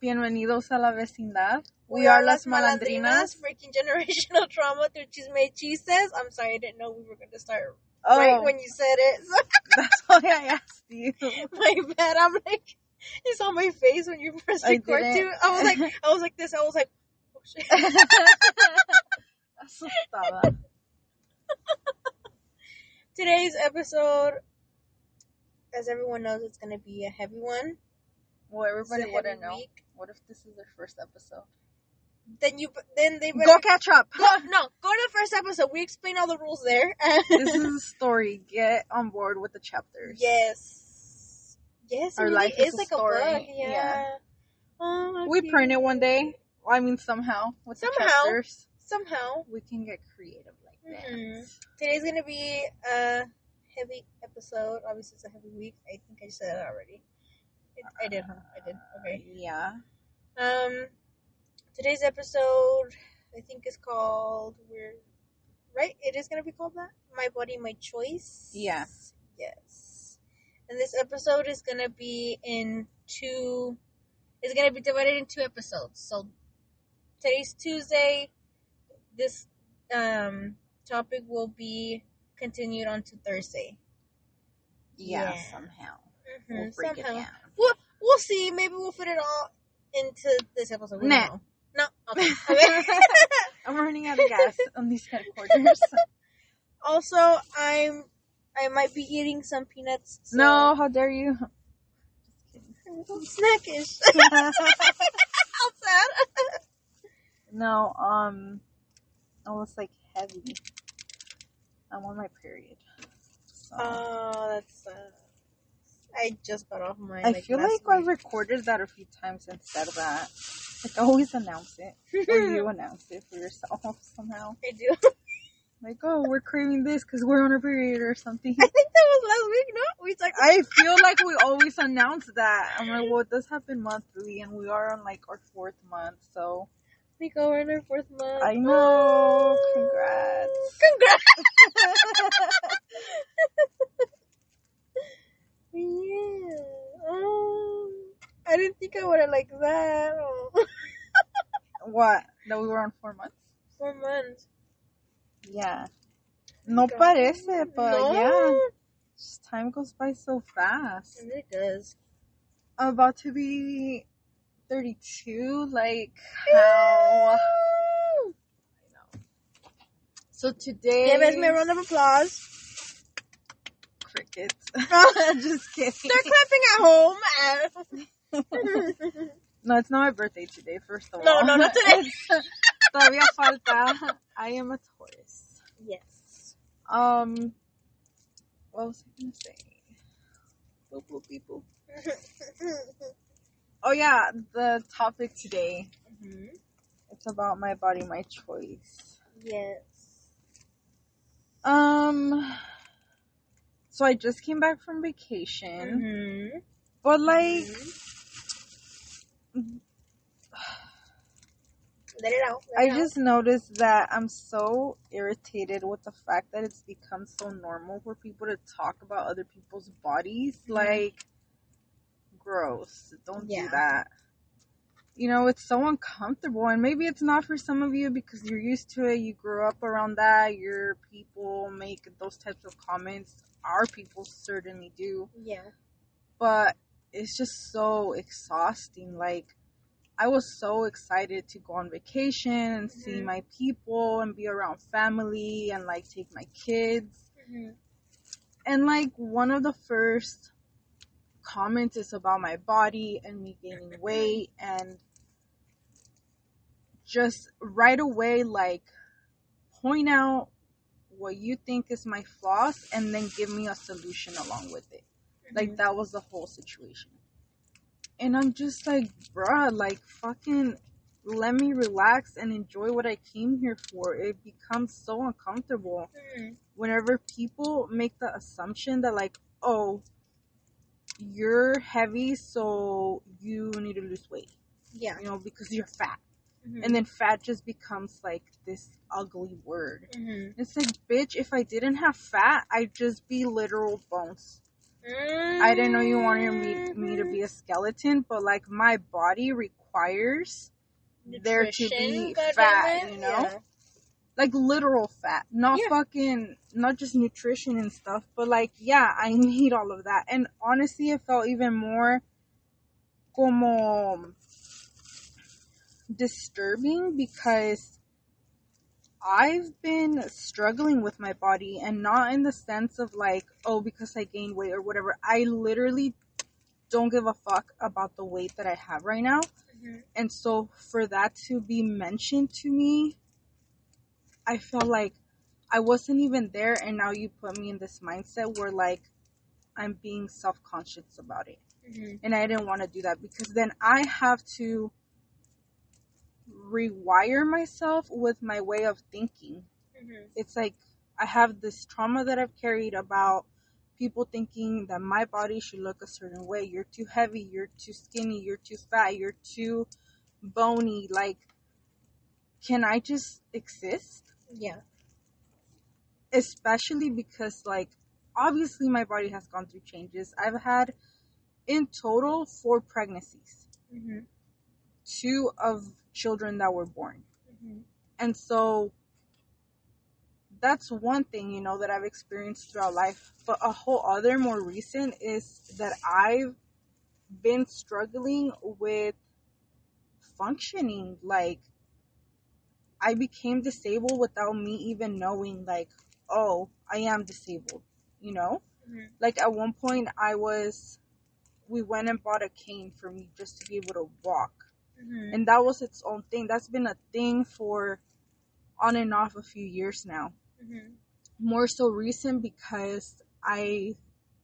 Bienvenidos a la vecindad. We, are las malandrinas. breaking generational trauma through chisme chistes. I'm sorry, I didn't know we were going to start Oh, right when you said it. that's why I asked you. my bad. I'm like, you saw my face when you pressed I record too. I was like, I was like this. I was like, oh shit. Asustada. Today's episode, as everyone knows, it's going to be a heavy one. Well, everybody wouldn't know. week. What if this is their first episode? Then you, then they Go catch up. Go, no, go to the first episode. We explain all the rules there. this is a story. Get on board with the chapters. yes, yes, it Our really life is is a like story. a book. Yeah. Yeah. Oh, We cute. print it one day. I mean, somehow with the Somehow. chapters, somehow. we can get creative like that. Mhm. Today's gonna be a heavy episode. Obviously, it's a heavy week. I think I said it already. It, I did. Huh? I did. Okay. Yeah. Um, today's episode, I think, is called "We're right." It is gonna be called that. My body, my choice. Yes. Yes. And this episode is gonna be in two. It's gonna be divided in two episodes. So today's Tuesday. This um topic will be continued on to Thursday. Yeah. Yeah. Somehow. Mhm, We'll break it down. We'll, we'll see. Maybe we'll fit it all into this episode. We Nah. No. Okay. okay. I'm running out of gas on these headquarters. also, I'm. I might be eating some peanuts. so- no, how dare you? Snackish. How sad. no, um, was like heavy. I'm on my period. So. Oh, that's sad. I just got off my. I feel last like I week. recorded that a few times and said that. Like, I always announce it. Or you announce it for yourself somehow. I do. Like, oh, we're craving this because we're on a period or something. I think that was last week. No, we talked. I feel like we always announce that. I'm like, well, it does happen monthly, and we are on like our fourth month, so we go in our fourth month. I know. Congrats. Congrats. yeah. Um, I didn't think I would have liked that. What? That we were on four months? Four months. Yeah. No parece, but no. yeah. Just time goes by so fast. And it does. I'm about to be 32. Like, how? I know. So today. Give us me a round of applause. Crickets. Just kidding. They're clapping at home. No, it's not my birthday today, first of all. no, no, not today. Todavía falta. I am a Taurus. yes. Um, what was I gonna say? Boop, boop, beep, boop. Oh yeah, the topic today. hmm It's about my body, my choice. Yes. Um, so I just came back from vacation, Mm-hmm. but like, Let it out. Let I it out. just noticed that I'm so irritated with the fact that it's become so normal for people to talk about other people's bodies. Mhm. Like, gross. Don't Yeah. do that. You know, it's so uncomfortable, and maybe it's not for some of you because you're used to it. You grew up around that. Your people make those types of comments. Our people certainly do Yeah. but it's just so exhausting. Like, I was so excited to go on vacation and see Mhm. my people and be around family and like take my kids. hmm And like, one of the first comments is about my body and me gaining weight and just right away, like, point out what you think is my flaws and then give me a solution along with it. Like that was the whole situation. And I'm just like, bruh, like fucking let me relax and enjoy what I came here for. It becomes so uncomfortable Mhm. whenever people make the assumption that like, oh, you're heavy, so you need to lose weight, Yeah. you know, because you're fat. Mhm. And then fat just becomes like this ugly word. Mhm. It's like, bitch, if I didn't have fat, I'd just be literal bones. I didn't know you wanted me, me to be a skeleton, but like my body requires requires there to be fat, you know? yeah. like literal fat, not Yeah. fucking, not just nutrition and stuff, but like, yeah, I need all of that. And honestly, it felt even more como disturbing because I've been struggling with my body and not in the sense of like, oh, because I gained weight or whatever. I literally don't give a fuck about the weight that I have right now. Mhm. And so for that to be mentioned to me, I felt like I wasn't even there and now you put me in this mindset where like I'm being self-conscious about it. Mhm. And I didn't want to do that because then I have to rewire myself with my way of thinking. Mhm. It's like I have this trauma that I've carried about people thinking that my body should look a certain way. You're too heavy, you're too skinny, you're too fat, you're too bony. Like, can I just exist? Yeah. Especially because, like, obviously my body has gone through changes. I've had in total four pregnancies, Mhm. two of children that were born. Mhm. And so that's one thing, you know, that I've experienced throughout life. But a whole other more recent is that I've been struggling with functioning. Like, I became disabled without me even knowing, like, oh, I am disabled, you know? Mhm. Like, at one point, I was, we went and bought a cane for me just to be able to walk Mhm. and that was its own thing. That's been a thing for on and off a few years now. Mhm. More so recent because I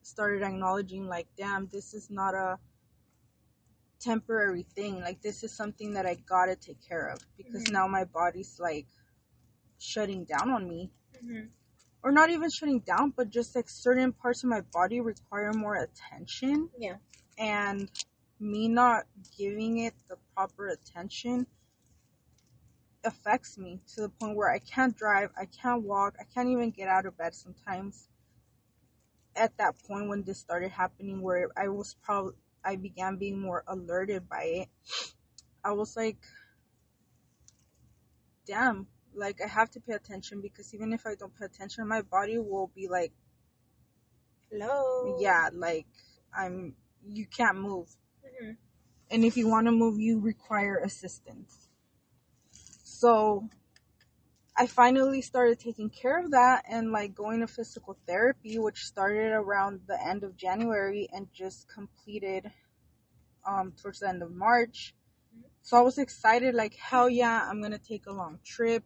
started acknowledging, like, damn, this is not a temporary thing. Like, this is something that I gotta take care of because Mhm. now my body's like shutting down on me. Mhm. Or not even shutting down, but just like certain parts of my body require more attention Yeah. and me not giving it the proper attention affects me to the point where I can't drive, I can't walk, I can't even get out of bed sometimes. At that point when this started happening where I was probably I began being more alerted by it. I was like damn, like I have to pay attention because even if I don't pay attention my body will be like Hello. yeah, like I'm you can't move. Mhm. And if you want to move you require assistance. So i finally started taking care of that and like going to physical therapy which started around the end of january and just completed um towards the end of march. So i was excited like hell yeah i'm gonna take a long trip.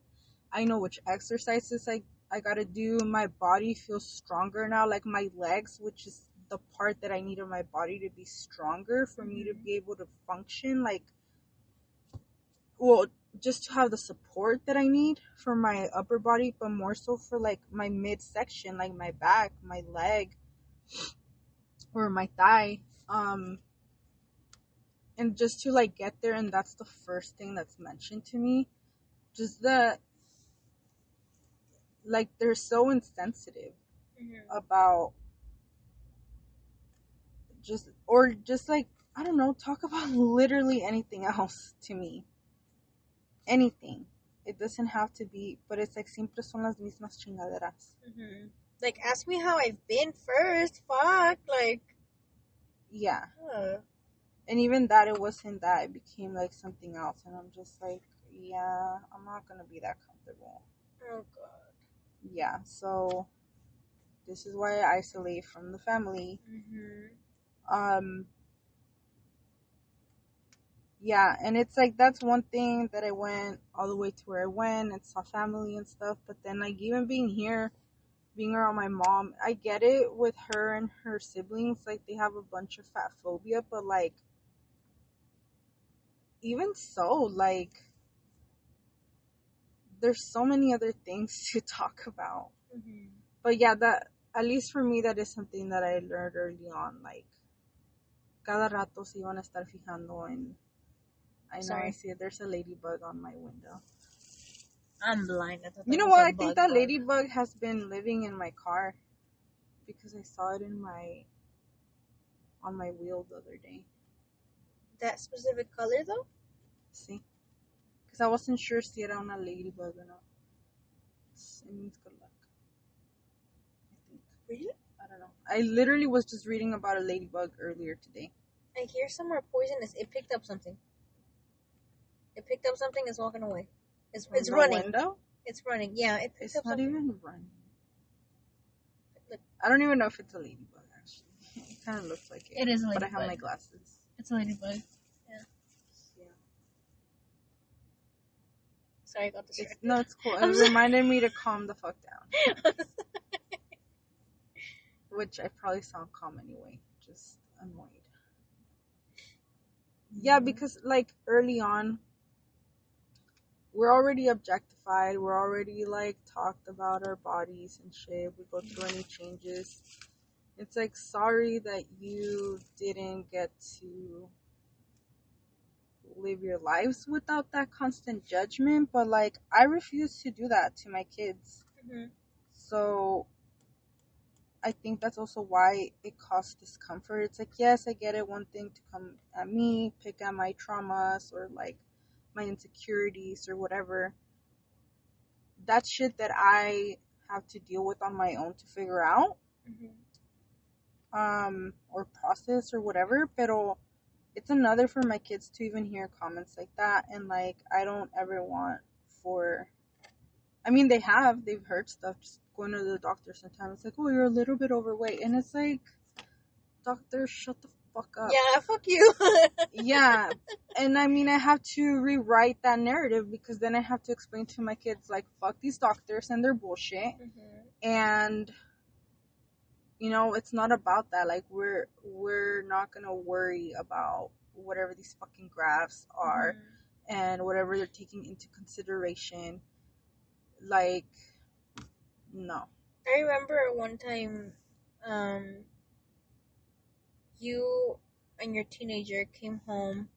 I know which exercises i i gotta do. My body feels stronger now like my legs which is the part that I need of my body to be stronger for me to Mhm. be able to function like well just to have the support that I need for my upper body but more so for like my midsection like my back my leg or my thigh um and just to like get there and that's the first thing that's mentioned to me just that like they're so insensitive Mhm. about just or just like I don't know, talk about literally anything else to me. Anything. It doesn't have to be, but it's like siempre son las mismas chingaderas. Mhm. Like, ask me how I've been first. Fuck. Like, Yeah. uh, And even that it wasn't that, it became like something else and I'm just like, yeah, I'm not gonna be that comfortable. oh god. Yeah, so this is why I isolate from the family. Mhm. Um yeah and it's like that's one thing that i went all the way to where i went and saw family and stuff but then like even being here being around my mom i get it with her and her siblings like they have a bunch of fat phobia but like even so like there's so many other things to talk about Mhm. but yeah, that at least for me, that is something that I learned early on. Like, cada rato se iban a estar fijando en. I know I Sorry. see it. There's a ladybug on my window. I'm blind. I You know what? I think that bug. ladybug has been living in my car because I saw it in my on my wheel the other day. That specific color, though? See? Because I wasn't sure si era una ladybug or not. It means good luck. I think. Really? I don't know. I literally was just reading about a ladybug earlier today. I hear some are poisonous. It picked up something. It picked up something. It's walking away. It's From it's the running. Window? It's running. Yeah, it picked It's up not something. even running. Look. I don't even know if it's a ladybug, actually. It kind of looks like it. It is a ladybug. But I have ladybug. my glasses. It's a ladybug. Yeah. Yeah. Sorry, I got It's, distracted. no, it's cool. I'm It sorry. reminded me to calm the fuck down. Which I probably sound calm anyway. Just annoyed. Yeah, Mhm. because like early on, we're already objectified. We're already like talked about our bodies and shit. We go through any changes. It's like sorry that you didn't get to live your lives without that constant judgment, but like I refuse to do that to my kids. Mhm. So I think that's also why it caused discomfort. It's like, yes, I get it. One thing to come at me, pick at my traumas or like my insecurities or whatever. That's shit that I have to deal with on my own to figure out Mhm. um, or process or whatever. Pero it's another for my kids to even hear comments like that. And like, I don't ever want for, I mean, they have, they've heard stuff just going to the doctor sometimes. It's like, oh, you're a little bit overweight. And it's like, doctor, shut the fuck up. Yeah, fuck you. yeah. And I mean, I have to rewrite that narrative because then I have to explain to my kids, like, fuck these doctors and their bullshit Mhm. and you know it's not about that like we're we're not gonna worry about whatever these fucking graphs are Mhm. and whatever they're taking into consideration like no I remember one time, um, you and your teenager came home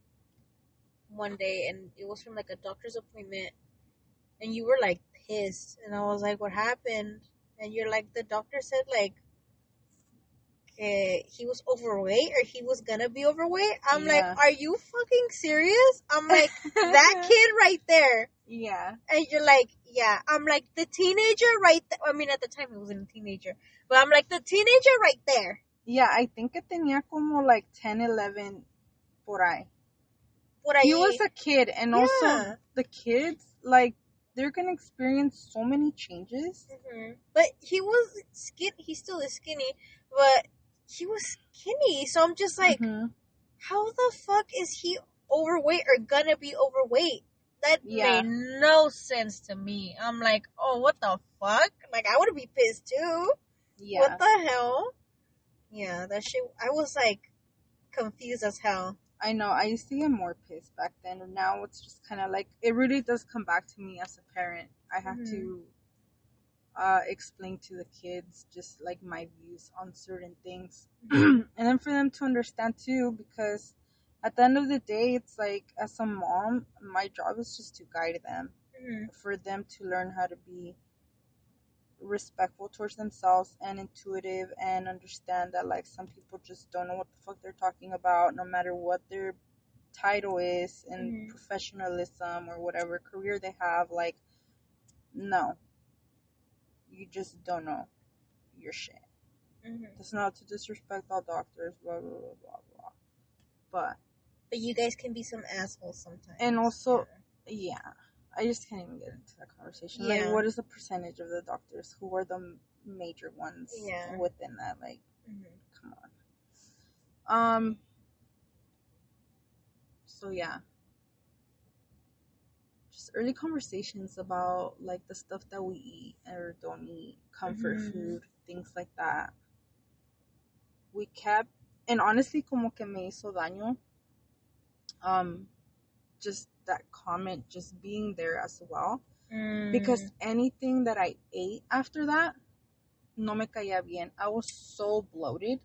one day, and it was from like a doctor's appointment, and you were like pissed, and I was like, "What happened?" And you're like, "The doctor said like." Eh, he was overweight or he was gonna be overweight. I'm Yeah. like, are you fucking serious? I'm like, that kid right there. yeah And you're like, yeah. I'm like, the teenager right there. I mean, at the time he wasn't a teenager. But I'm like, the teenager right there. yeah i think que tenía como like 10 11 por ahí What I he was a kid and Yeah. also the kids like they're gonna experience so many changes Mhm. But he was skin. He still is skinny, but he was skinny. So I'm just like, Mhm. how the fuck is he overweight or gonna be overweight? That Yeah. made no sense to me. I'm like, oh, what the fuck? Like, I would be pissed too. yeah What the hell? Yeah, that shit. I was like confused as hell. I know. I used to get more pissed back then, and now it's just kind of like it really does come back to me as a parent. I have Mhm. to uh, explain to the kids just like my views on certain things, and then for them to understand too, because at the end of the day, it's like as a mom, my job is just to guide them, Mhm. for them to learn how to be respectful towards themselves and intuitive and understand that like some people just don't know what the fuck they're talking about no matter what their title is and Mhm. professionalism or whatever career they have like no you just don't know your shit Mhm. it's not to disrespect all doctors blah blah blah blah blah but But you guys can be some assholes sometimes. And also- yeah i just can't even get into that conversation Yeah. like what is the percentage of the doctors who are the major ones Yeah. within that like Mhm. come on um so yeah just early conversations about like the stuff that we eat or don't eat comfort Mhm. food things like that we kept and honestly como que me hizo daño um just that comment just being there as well Mm. because anything that I ate after that no me caía bien. I was so bloated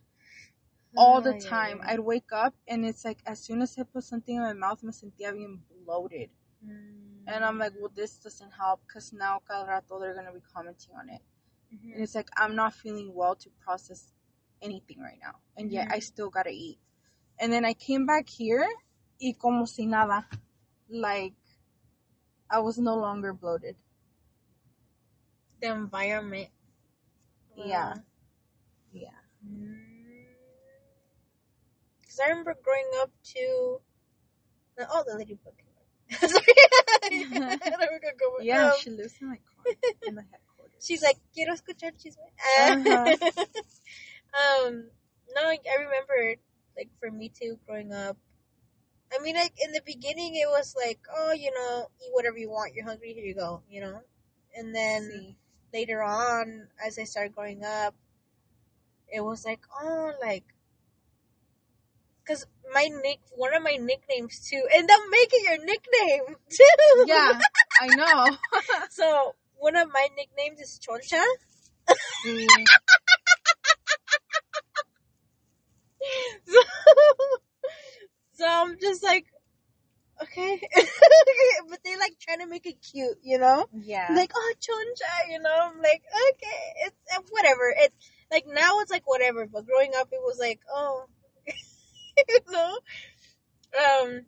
all the time. I'd wake up and it's like as soon as I put something in my mouth, me sentía bien bloated. Mm. And I'm like, well, this doesn't help because now cada rato they're gonna be commenting on it. Mhm. And it's like I'm not feeling well to process anything right now, and yet Mhm. I still gotta eat. And then I came back here y como si nada. like I was no longer bloated. The environment. Yeah. Yeah. Because I remember growing up to. Oh, the ladybug. Sorry. I don't go with- Yeah, um, she lives in my car in the headquarters. She's like, quiero escuchar chisme. Uh-huh. um, no, I I remember, like, for me too, growing up. I mean, like, in the beginning, it was like, oh, you know, eat whatever you want. You're hungry, here you go, you know? And then See. later on, as I started growing up, it was like, oh, like, because my nick, one of my nicknames too, and they'll make it your nickname too. Yeah, I know. So one of my nicknames is Choncha. See. So, so I'm just like, okay, but they like trying to make it cute, you know? Yeah. Like, oh, Choncha, you know? I'm like, okay, it's uh, whatever. It's like now it's like whatever, but growing up it was like, oh, you know? Um,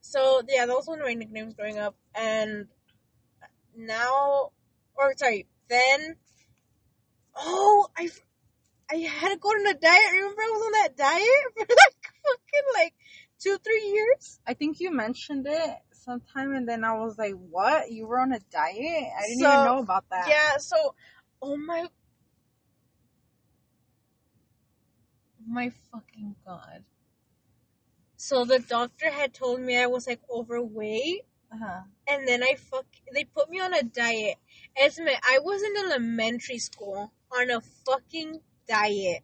so yeah, those were my nicknames growing up, and now, or sorry, then, oh, I, I had to go on a diet. Remember, I was on that diet for like fucking like two, three years. I think you mentioned it sometime, and then I was like, "What? You were on a diet? I didn't So, even know about that." Yeah, so oh my my fucking god. So the doctor had told me I was like overweight Uh-huh. and then I fuck they put me on a diet. Esme, I was in elementary school on a fucking diet.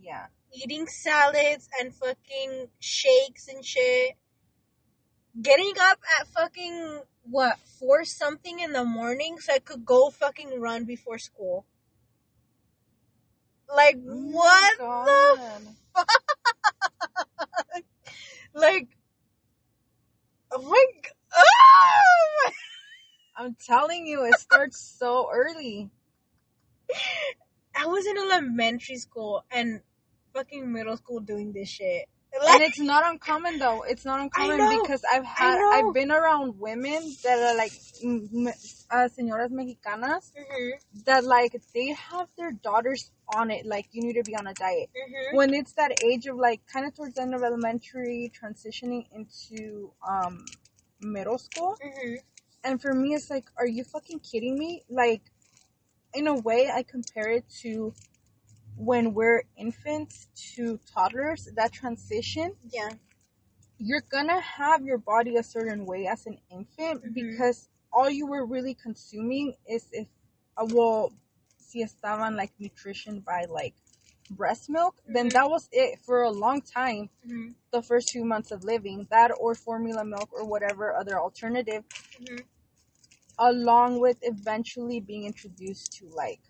Yeah. Eating salads and fucking shakes and shit. Getting up at fucking what, four something in the morning so I could go fucking run before school. Like Oh what the God. like oh my god oh I'm telling you, it starts so early. I was in elementary school and fucking middle school doing this shit. And it's not uncommon though. It's not uncommon know. because I've had. I've been around women that are like uh, señoras mexicanas Mhm, that like they have their daughters on it like you need to be on a diet. mhm. When it's that age of like kind of towards the end of elementary transitioning into um middle school Mhm. and for me it's like are you fucking kidding me? Like in a way I compare it to when we're infants to toddlers that transition Yeah. you're gonna have your body a certain way as an infant Mhm. because all you were really consuming is if uh, well si estaban like nutrition by like breast milk then Mhm. that was it for a long time Mhm, the first few months of living that or formula milk or whatever other alternative mhm. along with eventually being introduced to like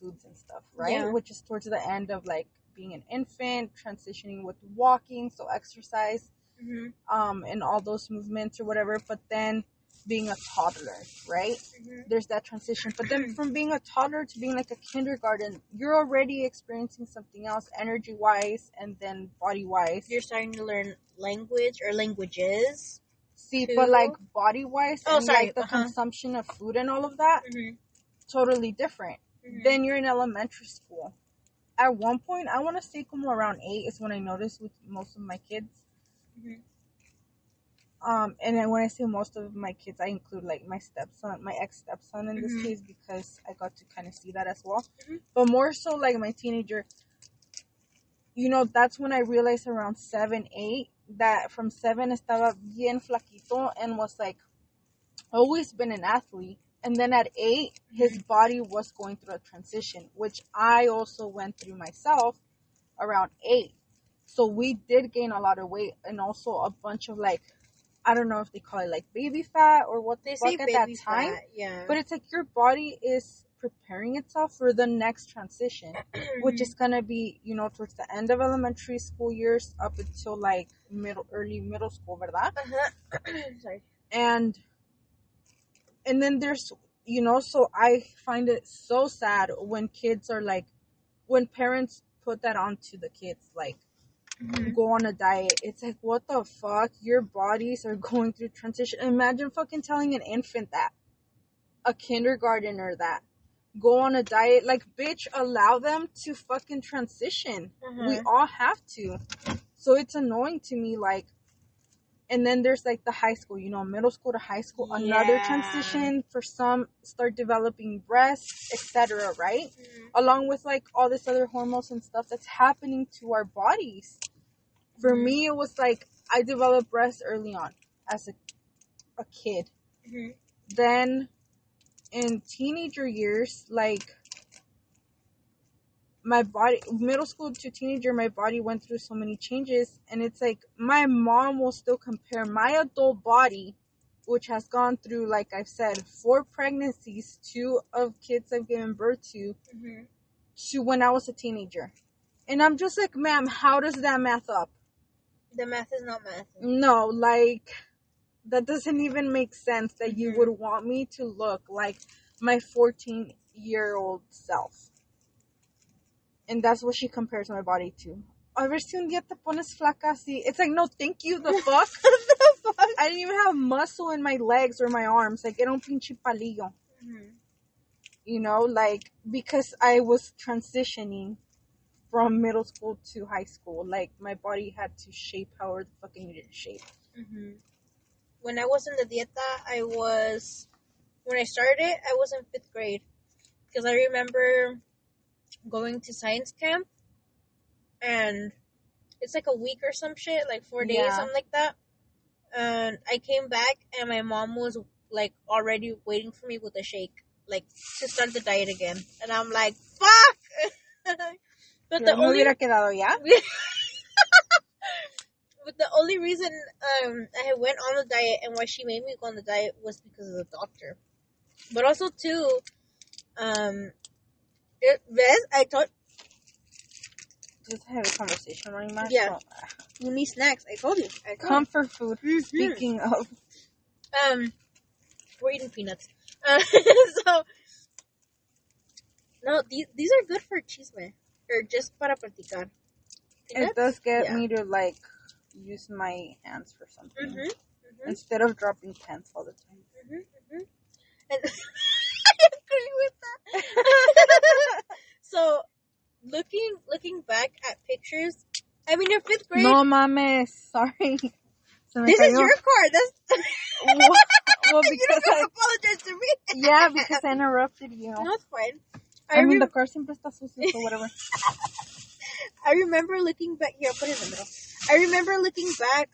foods and stuff right Yeah. which is towards the end of like being an infant transitioning with walking so exercise Mhm, um and all those movements or whatever but then being a toddler right mhm. there's that transition but then from being a toddler to being like a kindergarten you're already experiencing something else energy wise and then body wise You're starting to learn language or languages. see too. but like body wise Oh, and sorry, like the uh-huh. consumption of food and all of that Mhm, totally different mhm. then you're in elementary school at one point i want to say como around eight is when i noticed with most of my kids Mhm. Um, and then when I say most of my kids, I include like my stepson, my ex stepson in this Mhm. case, because I got to kind of see that as well. Mhm. But more so, like my teenager, you know, that's when I realized around seven, eight, that from seven estaba bien flaquito and was like always been an athlete. And then at eight, his body was going through a transition, which I also went through myself around eight. So we did gain a lot of weight and also a bunch of like, I don't know if they call it like baby fat or what They say at that time. fat, yeah. But it's like your body is preparing itself for the next transition, which is gonna be, you know, towards the end of elementary school years up until like middle, early middle school, ¿verdad? Uh-huh. Sorry. And and then there's, you know, so I find it so sad when kids are like, when parents put that onto the kids, like, Mhm. go on a diet. It's like, what the fuck? Your bodies are going through transition. Imagine fucking telling an infant that, a kindergartner that, go on a diet. Like, bitch, allow them to fucking transition. We Mhm. all have to. So it's annoying to me, like, and then there's like the high school, you know, middle school to high school, another Yeah. transition for some start developing breasts, etc. Right? Mhm. along with like all this other hormones and stuff that's happening to our bodies. For Mhm. me, it was like I developed breasts early on as a, a kid. Mhm. Then in teenager years, like my body, middle school to teenager, my body went through so many changes. And it's like my mom will still compare my adult body, which has gone through, like I've said, four pregnancies, two of kids I've given birth to, Mhm. to when I was a teenager. And I'm just like, ma'am, how does that math up? The math is not math. No, like, that doesn't even make sense that you Mhm. would want me to look like my 14 year old self. And that's what she compares my body to. A ver si un día te pones flaca así. It's like, no, thank you, the fuck? the fuck? I didn't even have muscle in my legs or my arms. Like, era un pinche palillo. Mhm. you know, like because I was transitioning from middle school to high school, like my body had to shape however the fucking needed to shape. Mhm. When I was in the dieta, I was when I started, I was in fifth grade because I remember going to science camp, and it's like a week or some shit, like four days, Yeah. something like that. And I came back, and my mom was like already waiting for me with a shake, like to start the diet again, and I'm like, fuck. but the only hubiera quedado ya. but the only reason um I went on the diet and why she made me go on the diet was because of the doctor. But also too, um, it, I told Just have a conversation on my Yeah. you need snacks. I told you. I told. Comfort food. Mhm. Speaking of, Um, we're eating peanuts. Uh, so no, these these are good for chisme or just para platicar. it does get Yeah. me to like use my hands for something Mm-hmm. Mm-hmm. instead of dropping pens all the time. Mm-hmm, mm-hmm. And agree with that. so, looking looking back at pictures, I mean, in fifth grade, No mames, sorry. This is your card. That's well, well, you because don't I, have to apologize to me. yeah, because I interrupted you. no, it's fine. I, I, mean, rem- the car siempre está sucio, so whatever. I remember looking back. Here, I'll put it in the middle. I remember looking back,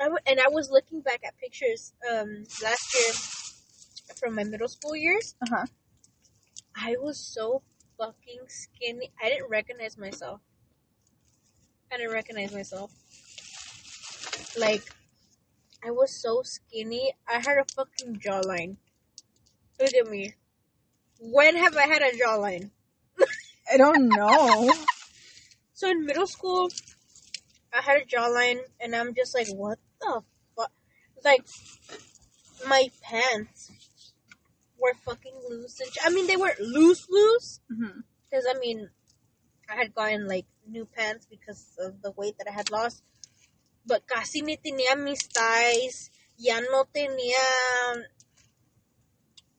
I w- and I was looking back at pictures um last year from my middle school years. Uh huh. I was so fucking skinny. I didn't recognize myself. I didn't recognize myself. Like, I was so skinny. I had a fucking jawline. Look at me. When have I had a jawline? I don't know. So in middle school, I had a jawline, and I'm just like, what the fuck? Like, my pants were fucking loose. And I mean, they were loose, loose. Because, I mean, I had gotten, like, new pants because of the weight that I had lost. But casi ni tenía mis thighs. Ya no tenía,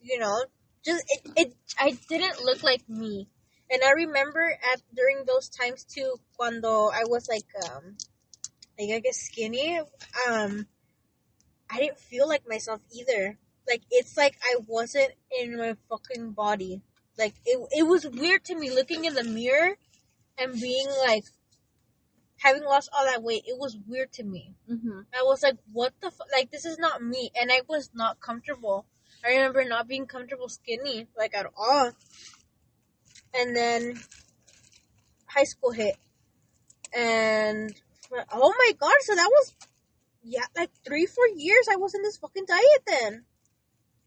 you know, just, it, it, I didn't look like me. And I remember at, during those times too, cuando I was like, um, like, I guess skinny, um, I didn't feel like myself either. Like, it's like I wasn't in my fucking body. Like it, it was weird to me looking in the mirror and being like having lost all that weight. It was weird to me. hmm I was like, what the fuck? Like this is not me, and I was not comfortable. I remember not being comfortable skinny like at all. And then high school hit, and oh my god! So that was yeah, like three four years. I was in this fucking diet then,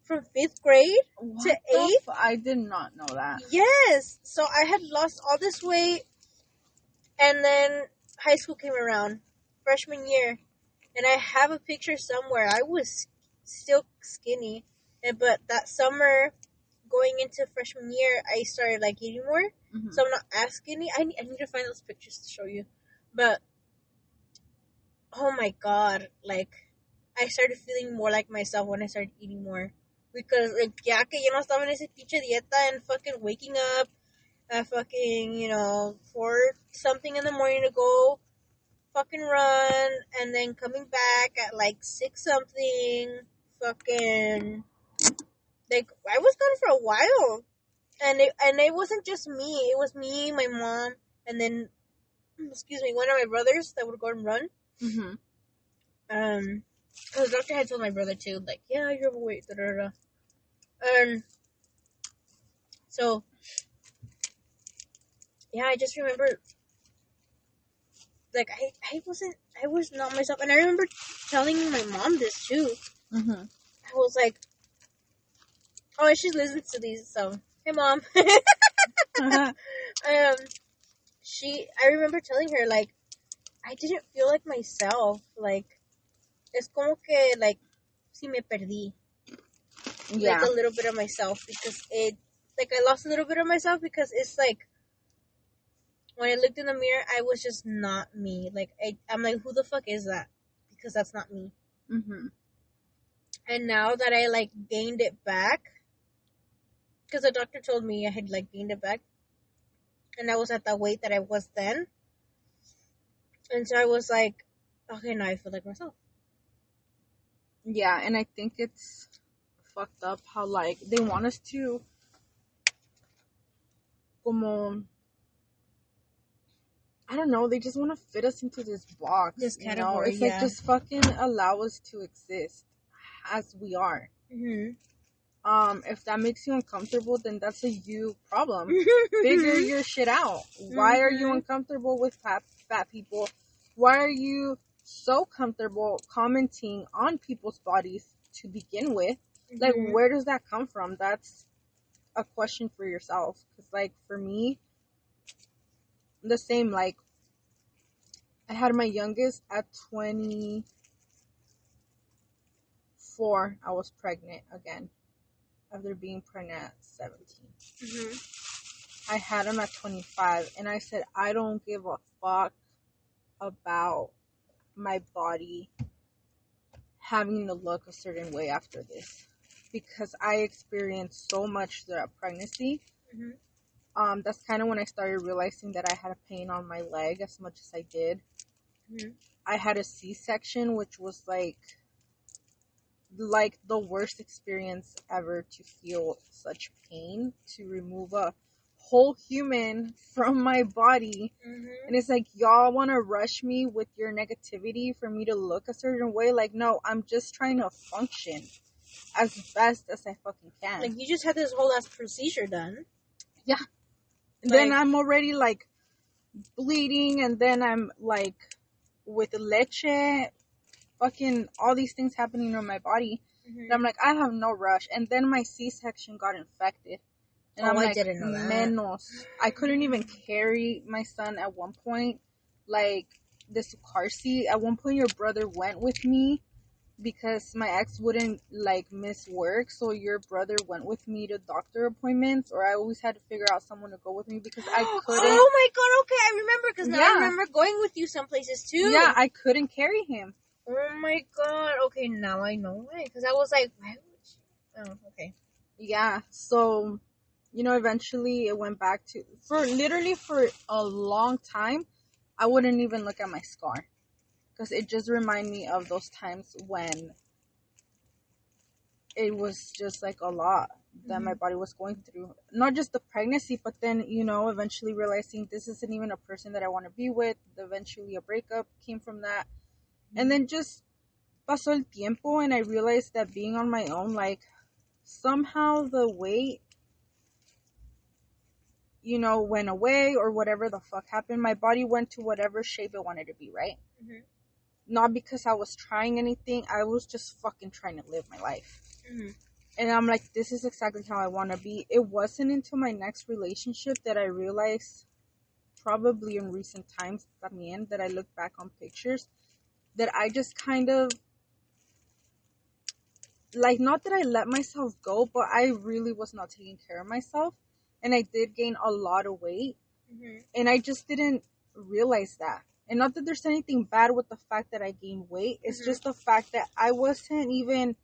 from fifth grade. What To the eight? fu- I did not know that. Yes. So I had lost all this weight, and then high school came around, freshman year, and I have a picture somewhere. I was still skinny, and but that summer, going into freshman year, I started like eating more. Mhm. So I'm not as skinny. I need, I need to find those pictures to show you, but oh my god, like I started feeling more like myself when I started eating more. Because like ya que yo no estaba en ese pinche dieta and fucking waking up at fucking, you know, four something in the morning to go fucking run and then coming back at like six something fucking like I was gone for a while. And it and it wasn't just me, it was me, my mom, and then excuse me, one of my brothers that would go and run. Mm-hmm. Um, because the doctor had told my brother too, like, yeah, you're overweight, da da da. And so, yeah, I just remember, like, I, I wasn't, I was not myself. And I remember telling my mom this too. Mm-hmm. I was like, oh, she listens to these, so, hey mom. Uh-huh. um, she, I remember telling her, like, I didn't feel like myself. Like, es como que, like, si me perdí. yeah. Like, a little bit of myself because it, like, I lost a little bit of myself because it's like, when I looked in the mirror, I was just not me. Like, I, I'm like, who the fuck is that? Because that's not me. Mm-hmm. And now that I, like, gained it back, because the doctor told me I had, like, gained it back, and I was at the weight that I was then. And so I was like, okay, now I feel like myself. Yeah, and I think it's fucked up how like they want us to como I don't know, they just want to fit us into this box. This you know? It's yeah. like just fucking allow us to exist as we are. Mm-hmm. Um, if that makes you uncomfortable, then that's a you problem. Figure your shit out. Why are you Mhm. uncomfortable with fat fat people? Why are you so comfortable commenting on people's bodies to begin with? Like, Mhm. where does that come from? That's a question for yourself. Because, like, for me, the same. Like, I had my youngest at 24. I was pregnant again after being pregnant at 17. Mhm. I had him at 25, and I said, I don't give a fuck about my body having to look a certain way after this because I experienced so much throughout pregnancy. Mhm. Um, that's kind of when I started realizing that I had a pain on my leg as much as I did. Mhm. I had a C-section, which was like like the worst experience ever to feel such pain to remove a whole human from my body Mhm. and it's like y'all want to rush me with your negativity for me to look a certain way like no i'm just trying to function as best as i fucking can Like, you just had this whole ass procedure done. Yeah. And then i'm already like bleeding and then i'm like with leche fucking all these things happening on my body Mm-hmm. and i'm like i have no rush and then my c-section got infected and Oh, i'm I like didn't know that. menos i couldn't even carry my son at one point like this car seat at one point your brother went with me because my ex wouldn't like miss work so your brother went with me to doctor appointments or i always had to figure out someone to go with me because i couldn't Oh my god, okay, I remember because now I remember going with you some places too. yeah i couldn't carry him Oh my god, okay, now I know why. Because I was like, why would you? Oh, okay. yeah so you know eventually it went back to for literally for a long time i wouldn't even look at my scar. Because it just reminded me of those times when it was just like a lot that my mm-hmm. body was going through. Not just the pregnancy but then you know eventually realizing this isn't even a person that i want to be with. Eventually a breakup came from that. And then mm-hmm. just pasó el tiempo and i realized that being on my own like somehow the weight you know went away or whatever the fuck happened my body went to whatever shape it wanted to be right Mhm. not because i was trying anything i was just fucking trying to live my life Mhm. and i'm like this is exactly how i want to be it wasn't until my next relationship that i realized probably in recent times también that i look back on pictures that i just kind of like not that I let myself go, but I really was not taking care of myself and I did gain a lot of weight Mhm. and I just didn't realize that And not that there's anything bad with the fact that I gained weight. It's Mhm. just the fact that I wasn't even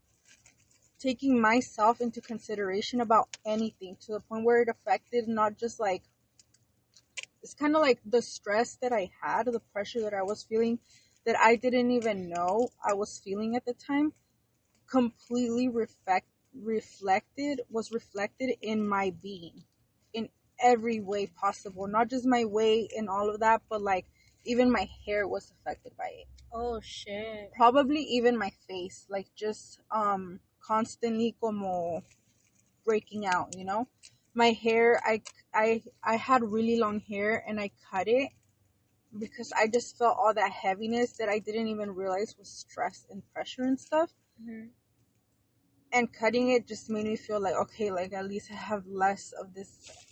taking myself into consideration about anything to the point where it affected not just like it's kind of like the stress that I had, the pressure that I was feeling that I didn't even know I was feeling at the time completely reflect reflected was reflected in my being in every way possible not just my weight and all of that but like even my hair was affected by it Oh shit. probably even my face like just um constantly como breaking out you know my hair i i i had really long hair and i cut it because i just felt all that heaviness that i didn't even realize was stress and pressure and stuff Mm-hmm. and cutting it just made me feel like okay like at least i have less of this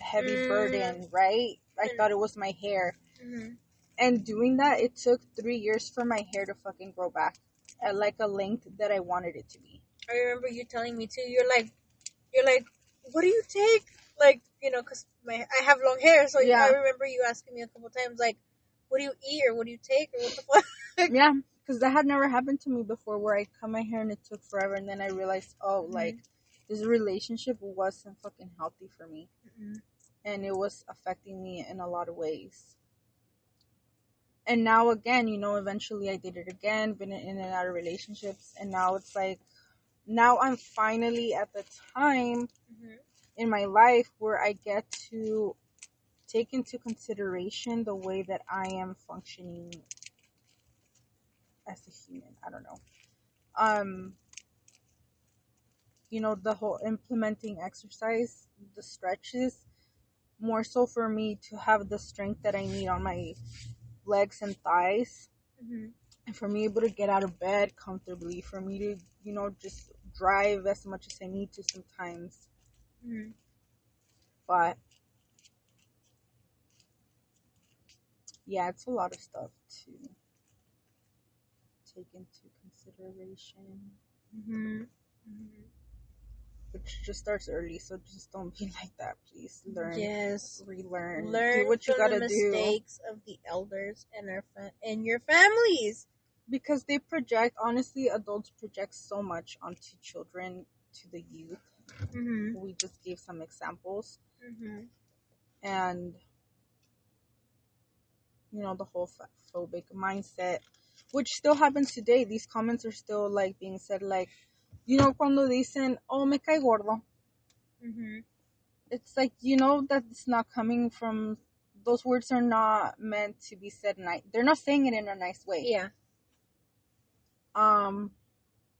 heavy Mm. burden right i Mm. thought it was my hair Mm-hmm. and doing that it took three years for my hair to fucking grow back at like a length that i wanted it to be I remember you telling me too. You're like, you're like, what do you take? Like, you know, cause my I have long hair, so Yeah. I remember you asking me a couple times, like, what do you eat or what do you take or what the fuck? yeah because that had never happened to me before where i cut my hair and it took forever and then i realized oh Mhm. like this relationship wasn't fucking healthy for me Mm-hmm. and it was affecting me in a lot of ways. And now again, you know, eventually I did it again, been in and out of relationships, and now it's like, now I'm finally at the time Mm-hmm. in my life where I get to take into consideration the way that I am functioning as a human. I don't know. Um, you know, the whole implementing exercise, the stretches, more so for me to have the strength that I need on my legs and thighs Mm-hmm. and for me able to get out of bed comfortably, for me to, you know, just drive as much as I need to sometimes. Mm-hmm. But yeah, it's a lot of stuff to take into consideration, Mm-hmm. Which just starts early. So just don't be like that, please. Learn, Yes. relearn, Learn do what you from gotta the do mistakes of the elders and our fa- and your families. because they project. Honestly, adults project so much onto children, to the youth. Mm-hmm. We just gave some examples, Mm-hmm. and you know the whole phobic mindset which still happens today these comments are still like being said like you know cuando dicen oh me cae gordo Mm-hmm. it's like you know that it's not coming from those words are not meant to be said nice they're not saying it in a nice way Yeah. um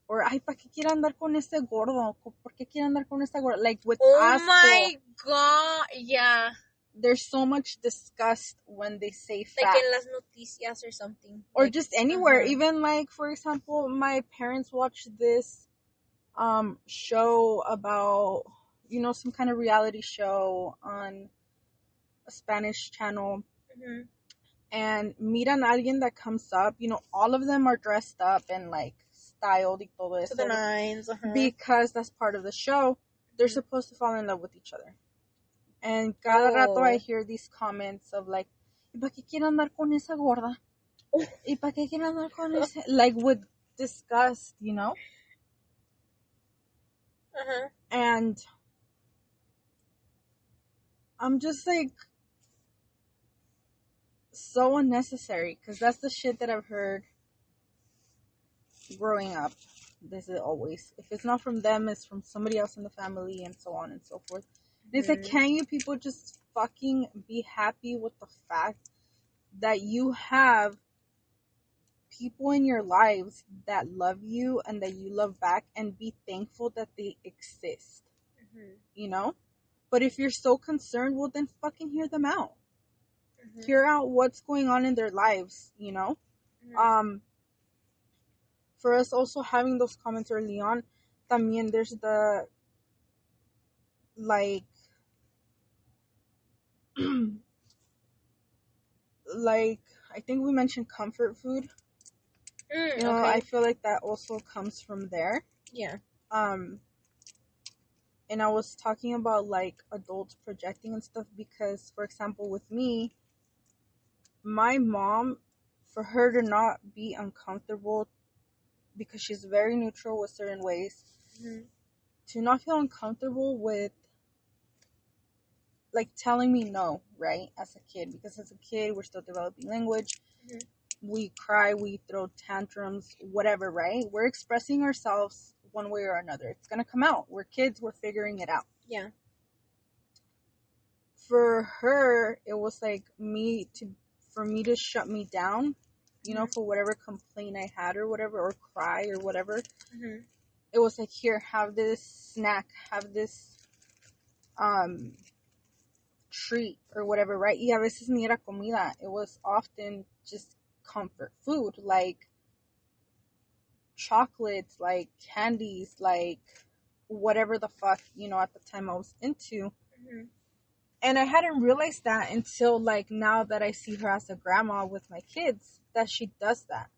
or ay para qué quiere andar con ese gordo por qué quiere andar con esta gorda like with Oh asco my god. Yeah. there's so much disgust when they say fat Like in las noticias or something. or Like, just anywhere uh-huh. even like for example my parents watch this um show about you know some kind of reality show on a spanish channel Mhm. and miran alguien that comes up you know all of them are dressed up and like styled y todo To the nines. Uh-huh. because that's part of the show they're Mhm. supposed to fall in love with each other and cada rato Oh. I hear these comments of like ¿y para qué quiere andar con esa gorda? ¿y para qué quiere andar con ese? like with disgust you know uh-huh. and I'm just like so unnecessary because that's the shit that I've heard growing up. This is always if it's not from them, it's from somebody else in the family, and so on and so forth. And it's like, Mhm. can you people just fucking be happy with the fact that you have people in your lives that love you and that you love back, and be thankful that they exist? Mhm. you know? But if you're so concerned, well, then fucking hear them out. Mhm. Hear out what's going on in their lives, you know? Mhm. Um, for us also having those comments early on, también there's the, like, like, I think we mentioned comfort food. Mm, You know, okay. I feel like that also comes from there. yeah. um and i was talking about like adults projecting and stuff because for example with me my mom for her to not be uncomfortable because she's very neutral with certain ways Mhm. to not feel uncomfortable with like telling me no, right? As a kid, because as a kid, we're still developing language. Mhm. We cry, we throw tantrums, whatever, right? We're expressing ourselves one way or another. It's gonna come out. We're kids, we're figuring it out. Yeah. For her, it was like me to, for me to shut me down, you know, Mhm. for whatever complaint I had or whatever, or cry or whatever. hmm it was like here have this snack have this um treat or whatever right y a veces ni era comida it was often just comfort food like chocolates like candies like whatever the fuck you know at the time i was into hmm and i hadn't realized that until like now that i see her as a grandma with my kids that she does that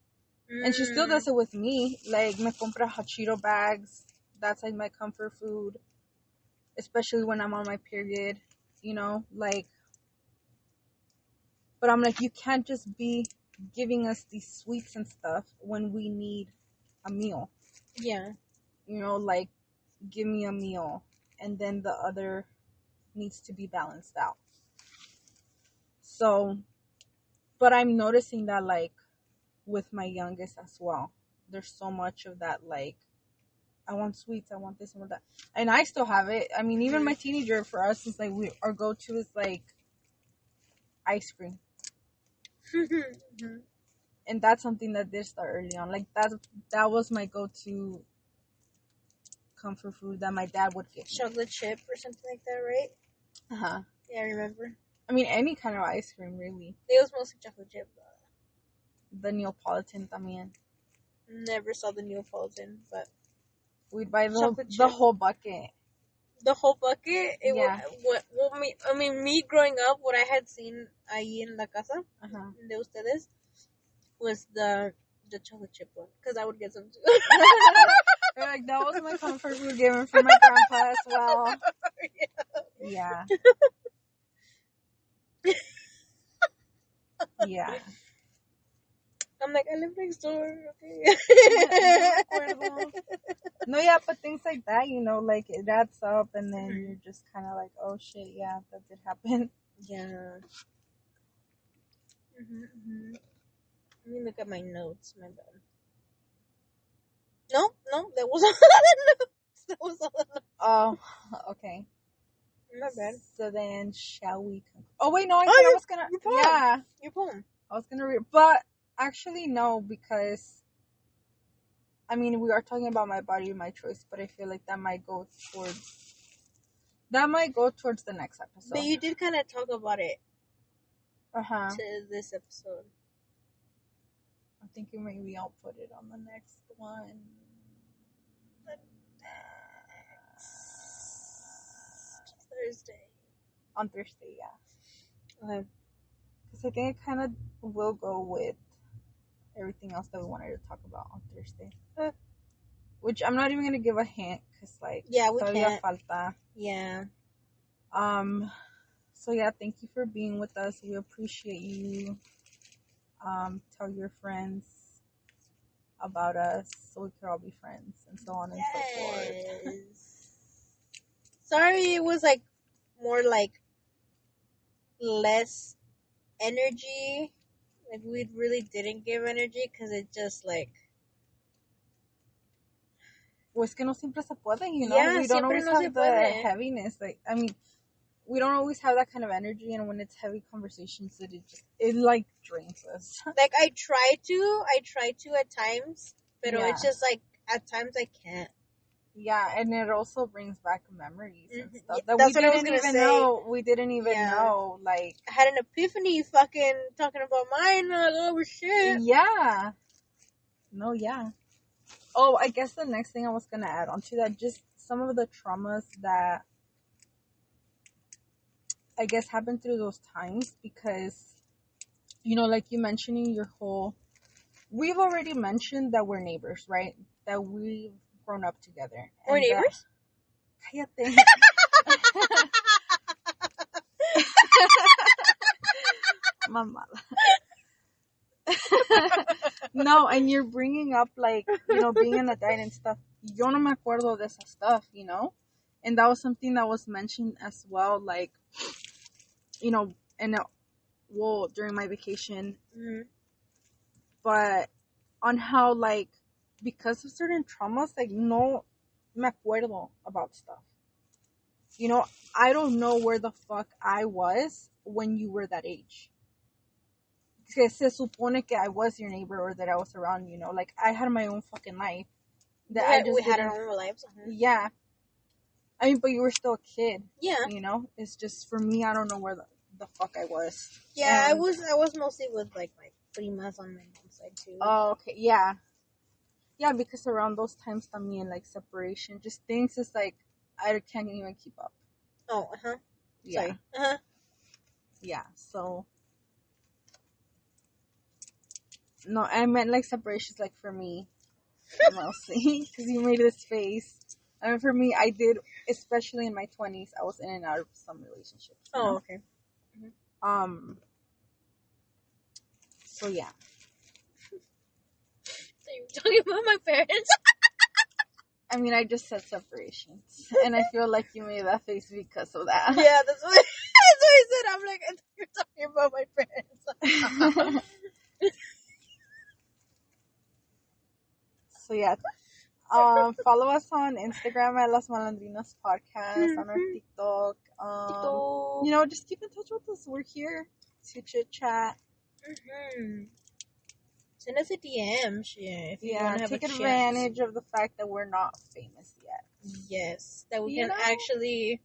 and she Mm. still does it with me. Like, me compra Hachiro bags. That's like my comfort food. Especially when I'm on my period, you know, like. But I'm like, you can't just be giving us these sweets and stuff when we need a meal. Yeah. You know, like, give me a meal. And then the other needs to be balanced out. So, but I'm noticing that, like, with my youngest as well. There's so much of that, like, I want sweets, I want this, I want that. And I still have it. I mean, even my teenager, for us, is like, we our go to is like ice cream. Mhm. And that's something that did start early on. Like, that, that was my go to comfort food that my dad would get. Chocolate chip or something like that, right? Uh huh. Yeah, I remember. I mean, any kind of ice cream, really. It was mostly chocolate chip. Though. The Neapolitan también. Never saw the Neapolitan, but We'd buy the, Chocolate the chip. whole bucket. The whole bucket. It Yeah. was what, what me. I mean, me growing up, what I had seen ahí en la casa Uh huh. de ustedes was the the chocolate chip one because I would get some too. like, that was my comfort food given for my grandpa as well. Yeah. Yeah. I'm like, I live next door. Okay. No, yeah, but things like that, you know, like it adds up, and then you're just kind of like, oh shit, yeah, that did happen. yeah. hmm hmm Let me look at my notes. My bad. No, no, that was all the notes. That was all the notes. Oh, okay. My bad. So then, shall we? Con- oh wait, no, I Oh, I was gonna. your poem. Yeah, Your poem. I was gonna read, but actually no, because I mean we are talking about my body, my choice, but I feel like that might go towards that might go towards the next episode. But you did kind of talk about it uh huh. to this episode. I'm thinking maybe I'll put it on the next one. The next Thursday. On Thursday, yeah. Okay. Because I think it kind of will go with everything else that we wanted to talk about on Thursday. Which I'm not even gonna give a hint, cause like Yeah, we todavía can't. falta. Yeah. Um, so yeah, thank you for being with us. We appreciate you. Um, tell your friends about us so we can all be friends and so on and so forth. Yes. Sorry, it was like more like less energy. Like we really didn't give energy because it just like Well, es que no siempre se puede, you know. Yeah, we don't always no have the puede. heaviness. Like, I mean, we don't always have that kind of energy, and when it's heavy conversations, it just it like drains us. like I try to, I try to at times, but Yeah. it's just like at times I can't. Yeah, and it also brings back memories and Mhm. stuff that that's we what I was didn't even say. know. We didn't even Yeah. know. Like, I had an epiphany, fucking talking about mine. Oh shit. yeah, no, yeah. Oh, I guess the next thing I was gonna add on to that, just some of the traumas that I guess happened through those times because, you know, like you mentioning your whole, we've already mentioned that we're neighbors, right? That we've grown up together. We're And that- neighbors. Cállate. Mamada. no, and you're bringing up like you know being an adult and stuff. Yo no me acuerdo de esa stuff, you know, and that was something that was mentioned as well. Like, you know, and uh, well during my vacation, Mhm. but on how like because of certain traumas, like no me acuerdo about stuff. You know, I don't know where the fuck I was when you were that age. Que se supone que I was your neighbor or that I was around, you know, like I had my own fucking life. That had, I just we had our own lives. uh-huh. yeah. I mean, but you were still a kid, Yeah, you know. It's just for me, I don't know where the, the fuck I was. yeah. I was I was mostly with like my primas on my mom's side too. Oh, okay, yeah, yeah. Because around those times, también like separation, just things is like I can't even keep up. oh, uh huh. Yeah, Sorry. Uh huh. yeah. So no, I meant like separations, like for me mostly, because you made this face. I mean, for me, I did, especially in my twenties, I was in and out of some relationships. Oh, know? okay. Um. So yeah, you were talking about my parents? I mean, I just said separations, and I feel like you made that face because of that. yeah, that's what, that's what I said. I'm like, I thought you were talking about my parents. so yeah. Um, follow us on Instagram at Las Malandrinas Podcast, on our Mhm. TikTok. Um, So, you know, just keep in touch with us. We're here to chit chat. mhm. Send us a DM, if you Yeah, want to have take a chance. advantage of the fact that we're not famous yet. Yes, that we You can know? actually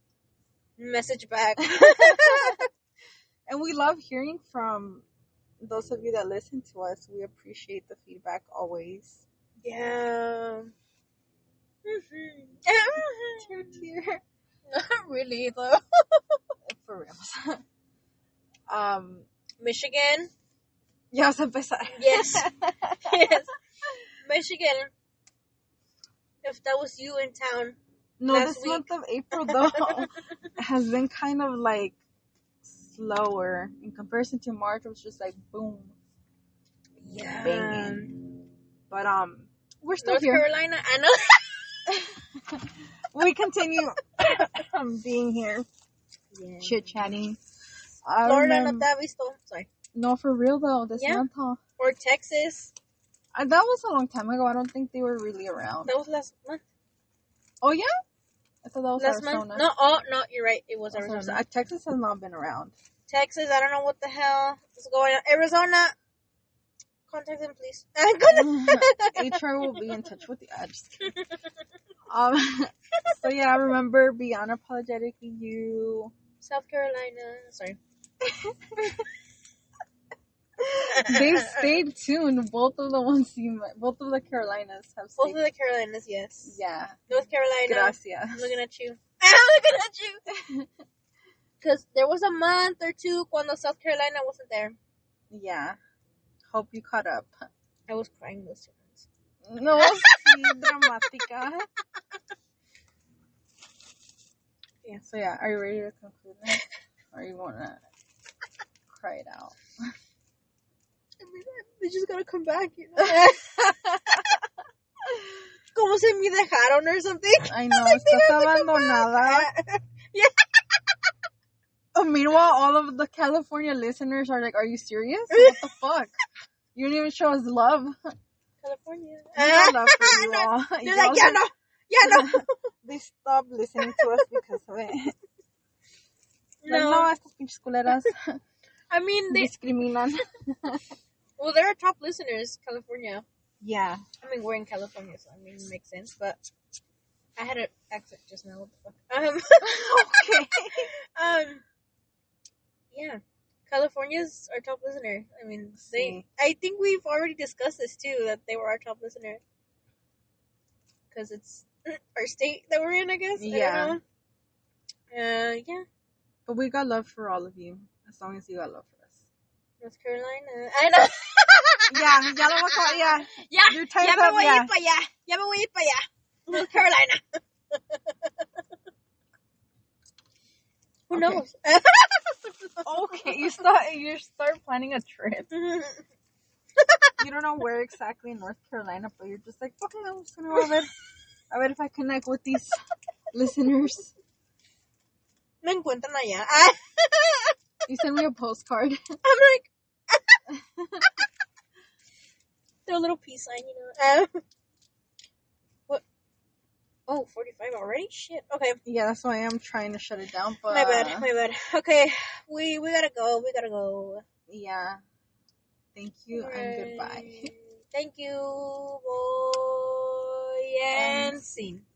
message back. and we love hearing from those of you that listen to us. We appreciate the feedback always. yeah. Tear, tear. Not really though. For real. um, Michigan, ya vas a empezar. Yes. yes. Michigan. If that was you in town, No, Last this week. month of April though has been kind of like slower in comparison to March. It was just like boom, yeah. banging. But um, we're still North here. Carolina, I know. We continue being here, Yeah. chit chatting. Florida, no remem- te ha visto. Sorry. No, for real though, this Yeah. month, huh? Or Texas. Uh, that was a long time ago. I don't think they were really around. That was last month. Oh yeah, I thought that was Last Arizona. month? No, oh, no, you're right. It was was Arizona. Uh, Texas has not been around. Texas, I don't know what the hell is going on. Arizona, contact them, please. HR will be in touch with you. I'm just kidding. Um, so yeah, I remember be unapologetically you. South Carolina. Sorry. They've stayed tuned. Both of the ones you, both of the Carolinas have Both of the Carolinas, yes. yeah, North Carolina. I'm gracias. looking at you. I'm looking at you. Because there was a month or two when South Carolina wasn't there. Yeah, hope you caught up. I was crying those months. No, sí, dramática. Yeah. So yeah, are you ready to conclude now? Or you wanna cry it out? I they just gotta come back, you know? Como se me dejaron or something. I know, They estás abandonada. back. Oh, meanwhile, all of the California listeners are like, "Are you serious? What the fuck? You didn't even show us love." California. We love for you all. They're Y'all like, yeah, no. Yeah, no. they stopped listening to us because of it. Like, No. no, estas pinches culeras I mean, they, discriminan. Well, they're our top listeners, California. Yeah. I mean, we're in California, so I mean, it makes sense, but I had an accent just now. What the fuck? Um, Okay. um, yeah. California's our top listener. I mean, they. I think we've already discussed this too that they were our top listener because it's our state that we're in. I guess. Yeah. I. Uh, yeah. But we got love for all of you, as long as you got love for us. North Carolina. I know. Yeah, ya lo voy a acabar, ya. Ya, Your time's ya me up, voy a ya. ir para allá. Ya me voy a ir para allá. North Carolina. Who Okay. knows? Okay, you start you start planning a trip. Mm-hmm. you don't know where exactly in North Carolina, but you're just like, okay, I'm just gonna go ver, a ver if I connect with these listeners. Me encuentran allá. You send me a postcard. I'm like, they're a little peace sign, you know. Uh, what? Oh, 45 already? Shit. Okay. Yeah, that's why I'm trying to shut it down. But My bad. My bad. Okay. We we gotta go. We gotta go. yeah. Thank you and goodbye. Thank you. Boy and And scene.